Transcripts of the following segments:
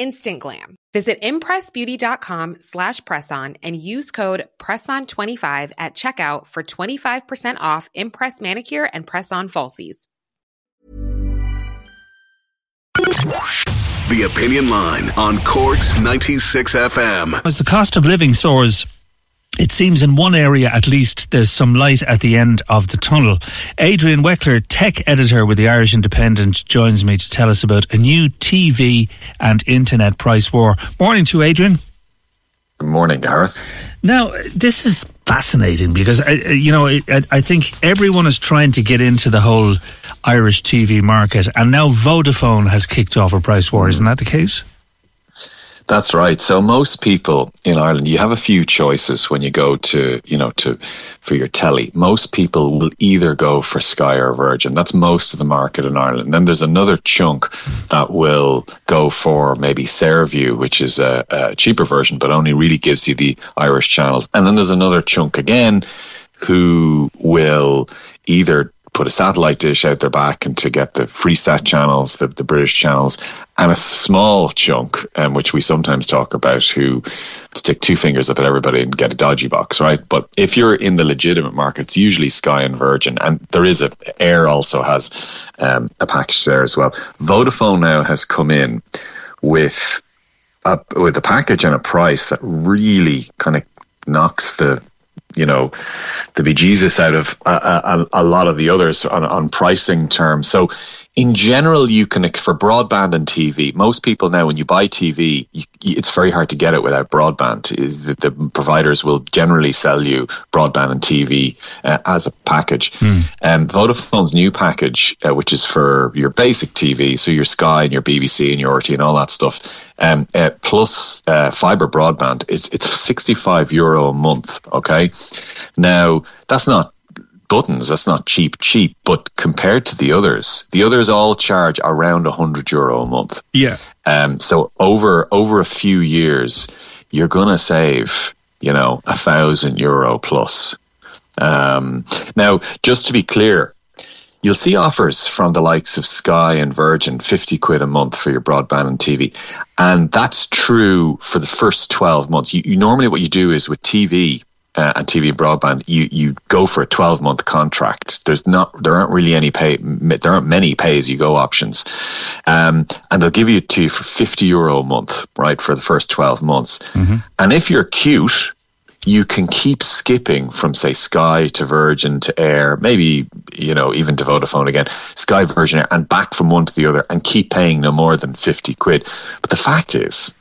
instant glam. Visit impressbeauty.com slash presson and use code PRESSON25 at checkout for 25% off Impress Manicure and Press-On Falsies. The Opinion Line on Cork's 96 FM. As the cost of living soars, it seems in one area at least there's some light at the end of the tunnel. Adrian Weckler, tech editor with the Irish Independent, joins me to tell us about a new TV and internet price war. Morning to Adrian. Good morning, Gareth. Now, this is fascinating because, uh, uh, you know, I, I think everyone is trying to get into the whole Irish TV market, and now Vodafone has kicked off a price war. Isn't that the case? That's right. So most people in Ireland, you have a few choices when you go to, you know, to for your telly. Most people will either go for Sky or Virgin. That's most of the market in Ireland. And then there's another chunk that will go for maybe Saorview, which is a, a cheaper version, but only really gives you the Irish channels. And then there's another chunk again who will either put a satellite dish out their back and to get the free Freesat channels, the, the British channels, and a small chunk, um, which we sometimes talk about, who stick two fingers up at everybody and get a dodgy box, right? But if you're in the legitimate markets, usually Sky and Virgin, and there is a Eir also has um, a package there as well. Vodafone now has come in with a, with a package and a price that really kind of knocks the you know, the bejesus out of a, a, a lot of the others on, on pricing terms. So in general, you can for broadband and TV. Most people now, when you buy TV, you, it's very hard to get it without broadband. The, the, providers will generally sell you broadband and TV uh, as a package. Mm. Um, Vodafone's new package, uh, which is for your basic TV, so your Sky and your BBC and your RT and all that stuff, um, uh, plus uh, fiber broadband, it's it's sixty five euro a month. Okay, now that's not buttons. That's not cheap, cheap. But compared to the others, the others all charge around a hundred euro a month. Yeah. Um. So over over a few years, you're gonna save, you know, a thousand euro plus. Um. Now, just to be clear, you'll see offers from the likes of Sky and Virgin, 50 quid a month for your broadband and TV. And that's true for the first 12 months. You, you normally what you do is with TV, uh, and TV broadband, you you go for a 12 month contract. There's not there aren't really any pay there aren't many pay as you go options, um, and they'll give you to you for 50 euro a month, right, for the first 12 months. Mm-hmm. And if you're cute, you can keep skipping from say Sky to Virgin to Eir, maybe you know even to Vodafone again, Sky Virgin Eir, and back from one to the other, and keep paying no more than 50 quid. But the fact is,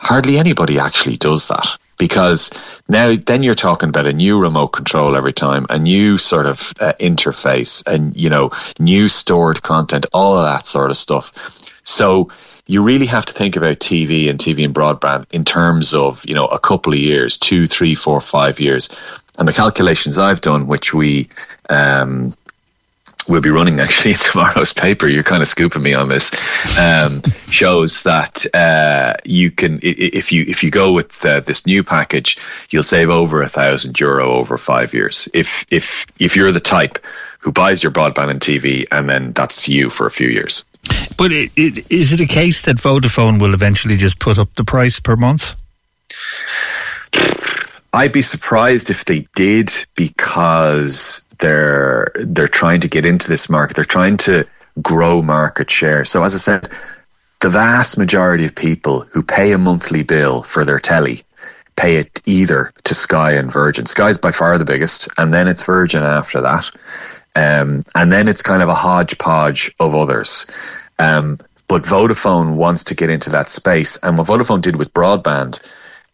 hardly anybody actually does that because now then you're talking about a new remote control every time, a new sort of uh, interface, and you know, new stored content, all of that sort of stuff. So you really have to think about TV and TV and broadband in terms of you know a couple of years, two, three, four, five years. And the calculations I've done, which we um, will be running actually in tomorrow's paper. You're kind of scooping me on this. Um, shows that uh, you can if you if you go with uh, this new package, you'll save over a thousand euro over five years. If if if you're the type who buys your broadband and TV, and then that's you for a few years. But it, it, is it a case that Vodafone will eventually just put up the price per month? I'd be surprised if they did because they're they're trying to get into this market. They're trying to grow market share. So as I said, the vast majority of people who pay a monthly bill for their telly pay it either to Sky and Virgin. Sky's by far the biggest, and then it's Virgin after that. Um, and then it's kind of a hodgepodge of others. Um, but Vodafone wants to get into that space. And what Vodafone did with broadband,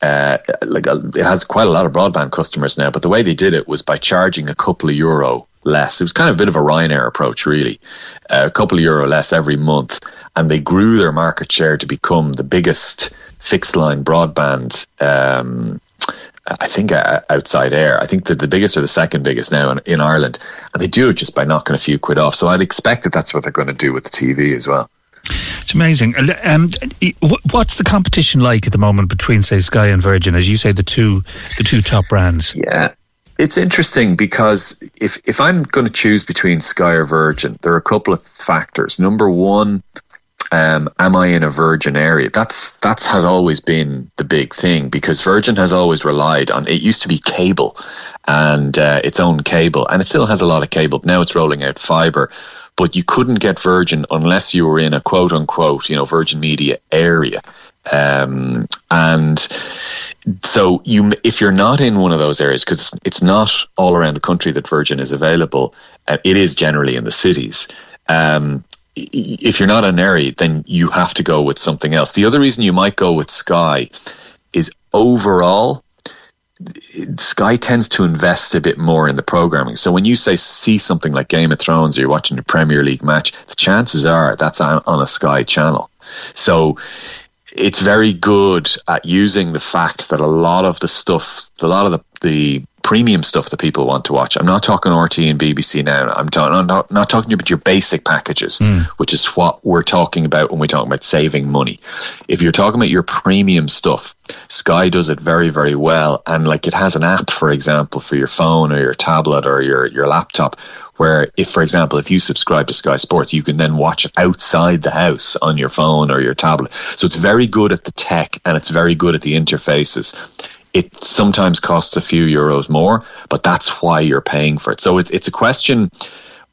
uh, like uh, it has quite a lot of broadband customers now, but the way they did it was by charging a couple of euro less. It was kind of a bit of a Ryanair approach, really. Uh, a couple of euro less every month. And they grew their market share to become the biggest fixed line broadband um, I think uh, outside Eir. I think they're the biggest or the second biggest now in, in, Ireland, and they do it just by knocking a few quid off. So I'd expect that that's what they're going to do with the TV as well. It's amazing. Um, what's the competition like at the moment between, say, Sky and Virgin, as you say, the two the two top brands? Yeah, it's interesting because if if I'm going to choose between Sky or Virgin, there are a couple of factors. Number one, um, am I in a Virgin area? That's that's has always been the big thing because Virgin has always relied on. It used to be cable and uh, its own cable, and it still has a lot of cable. But now it's rolling out fiber, but you couldn't get Virgin unless you were in a quote unquote you know Virgin Media area, um, and so you if you're not in one of those areas because it's not all around the country that Virgin is available, uh, it is generally in the cities. Um, if you're not an area, then you have to go with something else. The other reason you might go with Sky is overall, Sky tends to invest a bit more in the programming. So when you say see something like Game of Thrones or you're watching a Premier League match, the chances are that's on, on a Sky channel. So it's very good at using the fact that a lot of the stuff, a lot of the, the premium stuff that people want to watch. I'm not talking RT and BBC now. I'm, talking, I'm not, not talking about your basic packages, mm. which is what we're talking about when we talk about saving money. If you're talking about your premium stuff, Sky does it very, very well. And like it has an app, for example, for your phone or your tablet or your, your laptop where if for example if you subscribe to sky sports you can then watch it outside the house on your phone or your tablet so it's very good at the tech and it's very good at the interfaces it sometimes costs a few euros more, but that's why you're paying for it. So it's it's a question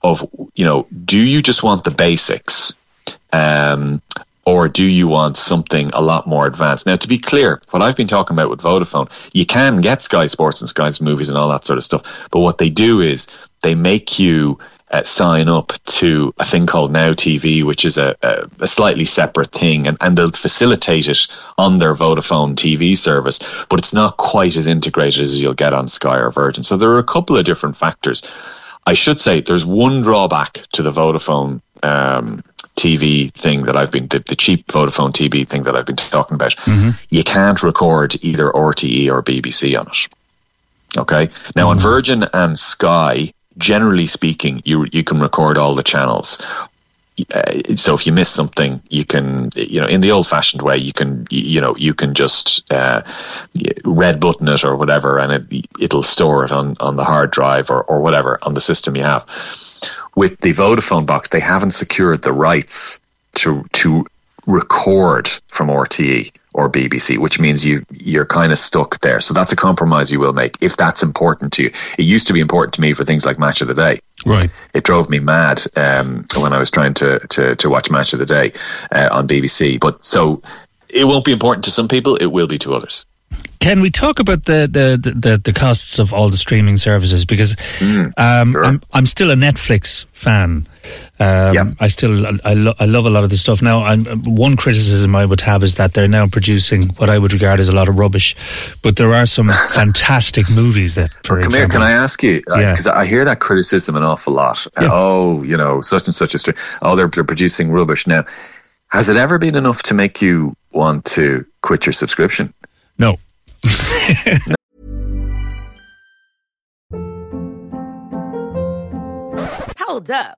of you know, do you just want the basics, um, or do you want something a lot more advanced? Now, to be clear, what I've been talking about with Vodafone, you can get Sky Sports and Sky's movies and all that sort of stuff, but what they do is they make you uh, sign up to a thing called Now TV, which is a, a, a, slightly separate thing, and, and they'll facilitate it on their Vodafone TV service, but it's not quite as integrated as you'll get on Sky or Virgin. So there are a couple of different factors. I should say there's one drawback to the Vodafone um, TV thing that I've been the, the, cheap Vodafone TV thing that I've been talking about. Mm-hmm. You can't record either RTE or BBC on it. Okay. Now mm-hmm. on Virgin and Sky, generally speaking, you you can record all the channels. Uh, so if you miss something, you can, you know, in the old-fashioned way, you can, you know, you can just uh, red button it or whatever, and it it'll store it on on the hard drive or or whatever on the system you have. With the Vodafone box, they haven't secured the rights to to record from RTE or BBC, which means you you're kind of stuck there. So that's a compromise you will make if that's important to you. It used to be important to me for things like Match of the Day. Right. It drove me mad um, when I was trying to to, to watch Match of the Day uh, on BBC. But so it won't be important to some people. It will be to others. Can we talk about the the, the, the costs of all the streaming services? Because mm, um, sure. I'm I'm still a Netflix fan. Um, yep. I still I, lo- I love a lot of the stuff. Now, I'm, one criticism I would have is that they're now producing what I would regard as a lot of rubbish, but there are some fantastic movies that. For well, come example, here, can I ask you? Because yeah. I hear that criticism an awful lot. Yeah. Oh, you know, such and such a stream. Oh, they're, they're producing rubbish now. Has it ever been enough to make you want to quit your subscription? No. Hold up.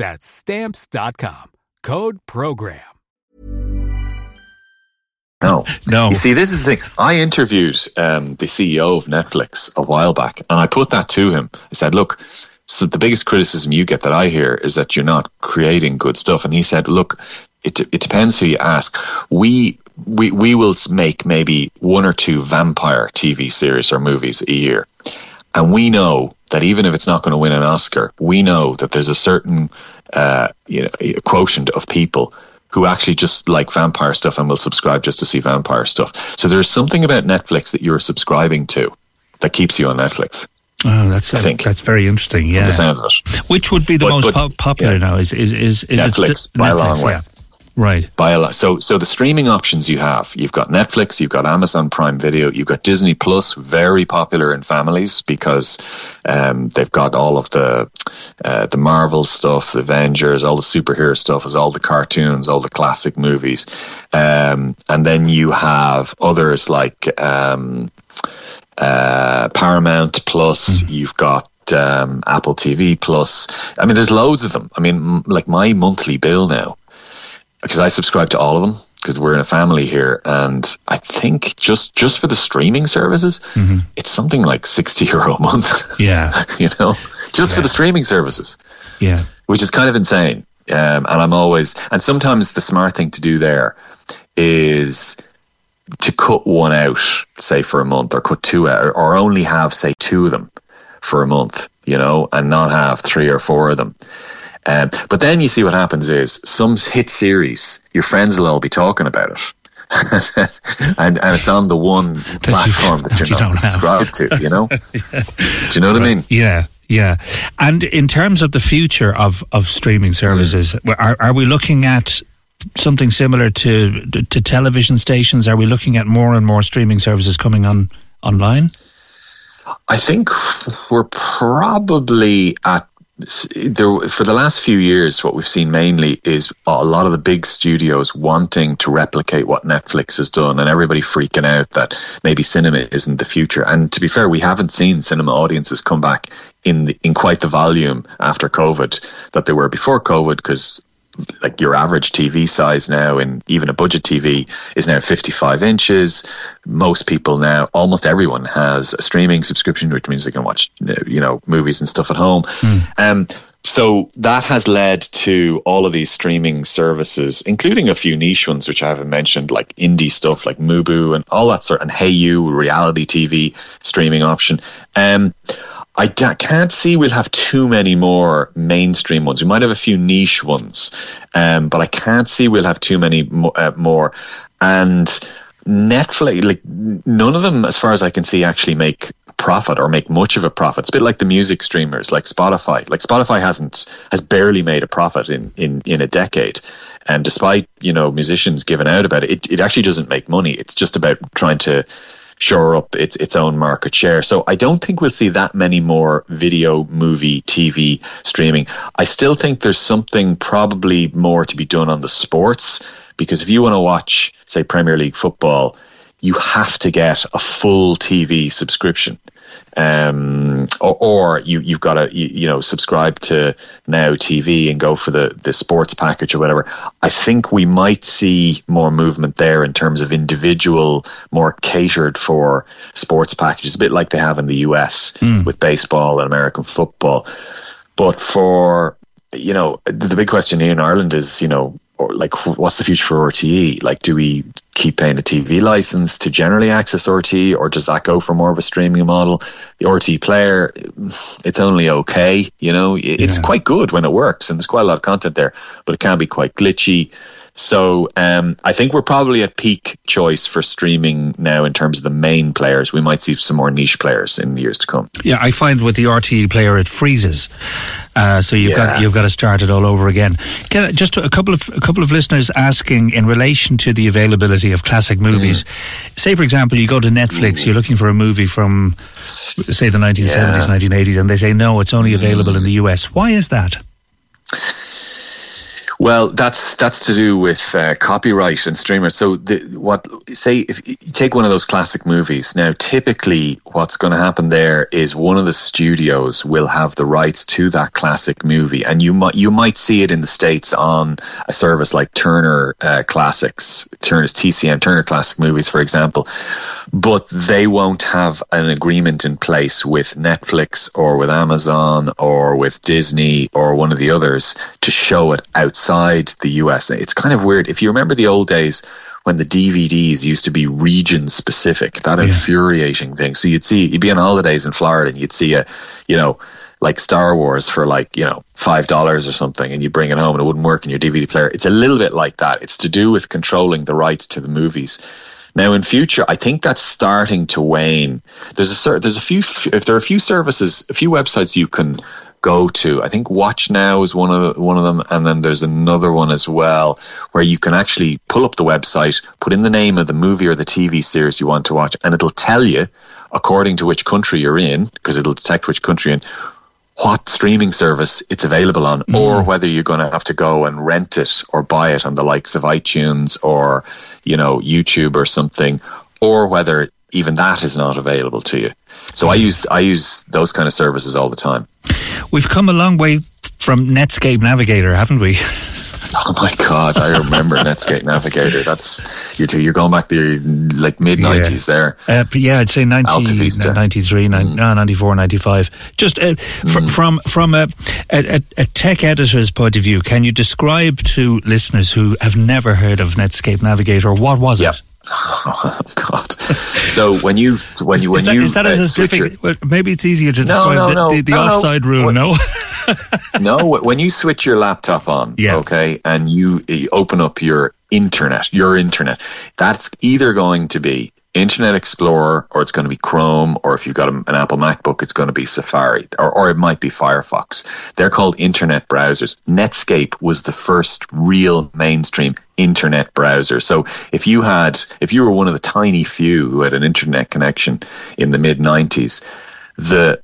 That's stamps.com. Code program. No. No. You see, this is the thing. I interviewed um, the CEO of Netflix a while back, and I put that to him. I said, look, so the biggest criticism you get that I hear is that you're not creating good stuff. And he said, look, it, it depends who you ask. We, we, we will make maybe one or two vampire TV series or movies a year. And we know that even if it's not going to win an Oscar, we know that there's a certain uh, you know, quotient of people who actually just like vampire stuff and will subscribe just to see vampire stuff. So there's something about Netflix that you're subscribing to that keeps you on Netflix. Oh, that's I think. that's very interesting. Yeah. the sound of it. Which would be the But- most but- po- popular yeah. now? Is is is, is it Netflix, sti- by a long Netflix, way. Yeah. Right. By a lot. So, so the streaming options you have, you've got Netflix, you've got Amazon Prime Video, you've got Disney Plus, very popular in families because um, they've got all of the uh, the Marvel stuff, the Avengers, all the superhero stuff, is all the cartoons, all the classic movies, um, and then you have others like um, uh, Paramount Plus. You've got um, Apple TV Plus. I mean, there's loads of them. I mean, m- like my monthly bill now because I subscribe to all of them because we're in a family here, and I think just just for the streaming services, it's something like sixty euro a month. Yeah. you know, just for the streaming services, Yeah. which is kind of insane. Um, and I'm always, and sometimes the smart thing to do there is to cut one out, say for a month, or cut two out, or only have say two of them for a month, you know, and not have three or four of them. Um, but then you see what happens is some hit series, your friends will all be talking about it. and and it's on the one platform that that you're you not don't have. subscribed to, you know? Do you know what I mean? Yeah, yeah. And in terms of the future of, of streaming services, are, are we looking at something similar to to television stations? Are we looking at more and more streaming services coming on online? I think we're probably at there for the last few years. What we've seen mainly is a lot of the big studios wanting to replicate what Netflix has done, and everybody freaking out that maybe cinema isn't the future. And to be fair, we haven't seen cinema audiences come back in the, in quite the volume after COVID that they were before COVID because like your average TV size now and even a budget TV is now 55 inches. Most people now, almost everyone has a streaming subscription, which means they can watch, you know, movies and stuff at home. Um, so that has led to all of these streaming services, including a few niche ones, which I haven't mentioned, like indie stuff like Mubi and all that sort, and Hayu, reality TV streaming option. Um, I da- can't see we'll have too many more mainstream ones. We might have a few niche ones, um, but I can't see we'll have too many mo- uh, more. And Netflix, like none of them, as far as I can see, actually make profit or make much of a profit. It's a bit like the music streamers, like Spotify. Like Spotify hasn't has barely made a profit in in in a decade, and despite you know musicians giving out about it, it, it actually doesn't make money. It's just about trying to shore up its its own market share. So I don't think we'll see that many more video, movie, TV streaming. I still think there's something probably more to be done on the sports because if you want to watch, say, Premier League football, you have to get a full TV subscription um, or, or, you you've got to you, you, know subscribe to Now TV and go for the the sports package or whatever. I think we might see more movement there in terms of individual, more catered for sports packages, a bit like they have in the US mm. with baseball and American football. But for you know, the big question here in Ireland is, you know, or like what's the future for RTE? Like, do we keep paying a TV license to generally access RTE, or does that go for more of a streaming model? The RTE player, it's only okay, you know, it's yeah. quite good when it works, and there's quite a lot of content there, but it can be quite glitchy. So um, I think we're probably at peak choice for streaming now in terms of the main players. We might see some more niche players in the years to come. Yeah, I find with the RTE player it freezes, uh, so you've yeah. got you've got to start it all over again. I, just a couple of a couple of listeners asking in relation to the availability of classic movies. Mm. Say, for example, you go to Netflix, mm. you're looking for a movie from say the 1970s, yeah. 1980s, and they say no, it's only available mm. in the US. Why is that? Well, that's that's to do with uh, copyright and streamers. So, the, what say if you take one of those classic movies? Now, typically, what's going to happen there is one of the studios will have the rights to that classic movie, and you might you might see it in the states on a service like Turner uh, Classics, Turner's TCM, Turner Classic Movies, for example but they won't have an agreement in place with Netflix or with Amazon or with Disney or one of the others to show it outside the US. It's kind of weird. If you remember the old days when the DVDs used to be region specific, that yeah. infuriating thing. So you'd see, you'd be on holidays in Florida and you'd see a, you know, like Star Wars for like, you know, five dollars or something and you bring it home and it wouldn't work in your DVD player. It's a little bit like that. It's to do with controlling the rights to the movies. Now, in future, I think that's starting to wane. There's a certain there's a few if there are a few services, a few websites you can go to. I think Watch Now is one of the, one of them, and then there's another one as well where you can actually pull up the website, put in the name of the movie or the TV series you want to watch, and it'll tell you according to which country you're in because it'll detect which country you're in what streaming service it's available on, mm. or whether you're going to have to go and rent it or buy it on the likes of iTunes or, you know, YouTube or something, or whether even that is not available to you. So I mm. use I use those kind of services all the time. We've come a long way from Netscape Navigator, haven't we? Oh my god, I remember Netscape Navigator. That's you're you're going back to like mid nineties yeah. there. Uh, yeah, I'd say 90, 93, mm. 94, 95. Just uh, fr- mm. from from a, a, a, tech editor's point of view, can you describe to listeners who have never heard of Netscape Navigator what was it? Oh God! So when you when you when is that, you is that uh, as difficult? Well, maybe it's easier to describe no, no, the, the, the no, offside rule. no, no. When you switch your laptop on, yeah. okay, and you, you open up your internet, your internet, that's either going to be Internet Explorer or it's going to be Chrome, or if you've got an Apple MacBook, it's going to be Safari, or, or it might be Firefox. They're called internet browsers. Netscape was the first real mainstream internet browser. So if you had, if you were one of the tiny few who had an internet connection in the mid 90s, the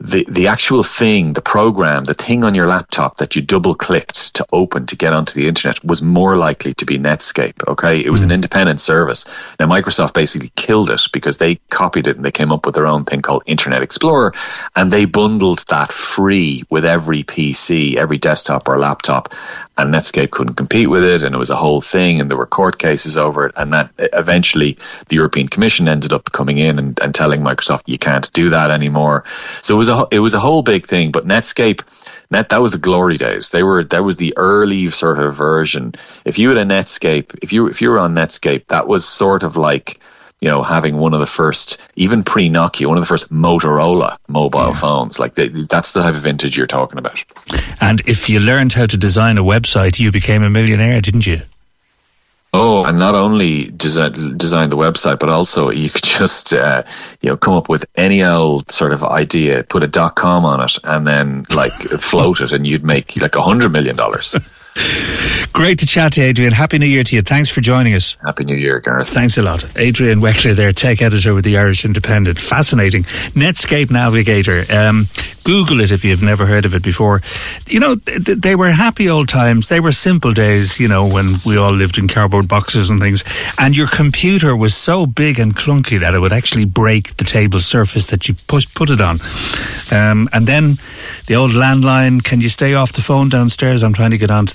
the, the actual thing, the program, the thing on your laptop that you double clicked to open to get onto the internet was more likely to be Netscape. Okay. It was mm. an independent service. Now, Microsoft basically killed it because they copied it and they came up with their own thing called Internet Explorer and they bundled that free with every PC, every desktop or laptop and Netscape couldn't compete with it, and it was a whole thing, and there were court cases over it, and that eventually the European Commission ended up coming in and, and telling Microsoft you can't do that anymore. So it was a it was a whole big thing. But Netscape, net that was the glory days. They were that was the early sort of version. If you had a Netscape, if you if you were on Netscape, that was sort of like you know, having one of the first, even pre Nokia, one of the first Motorola mobile yeah. phones. Like they, that's the type of vintage you're talking about. And if you learned how to design a website, you became a millionaire, didn't you? Oh, and not only design, design the website, but also you could just, uh, you know, come up with any old sort of idea, put a dot com on it, and then like float it, and you'd make like a hundred million dollars. Great to chat to Adrian. Happy New Year to you. Thanks for joining us. Happy New Year, Gareth. Thanks a lot. Adrian Weckler there, tech editor with the Irish Independent. Fascinating. Netscape Navigator. Um, Google it if you've never heard of it before. You know, th- they were happy old times. They were simple days, you know, when we all lived in cardboard boxes and things. And your computer was so big and clunky that it would actually break the table surface that you put, put it on. Um, and then the old landline, can you stay off the phone downstairs? I'm trying to get onto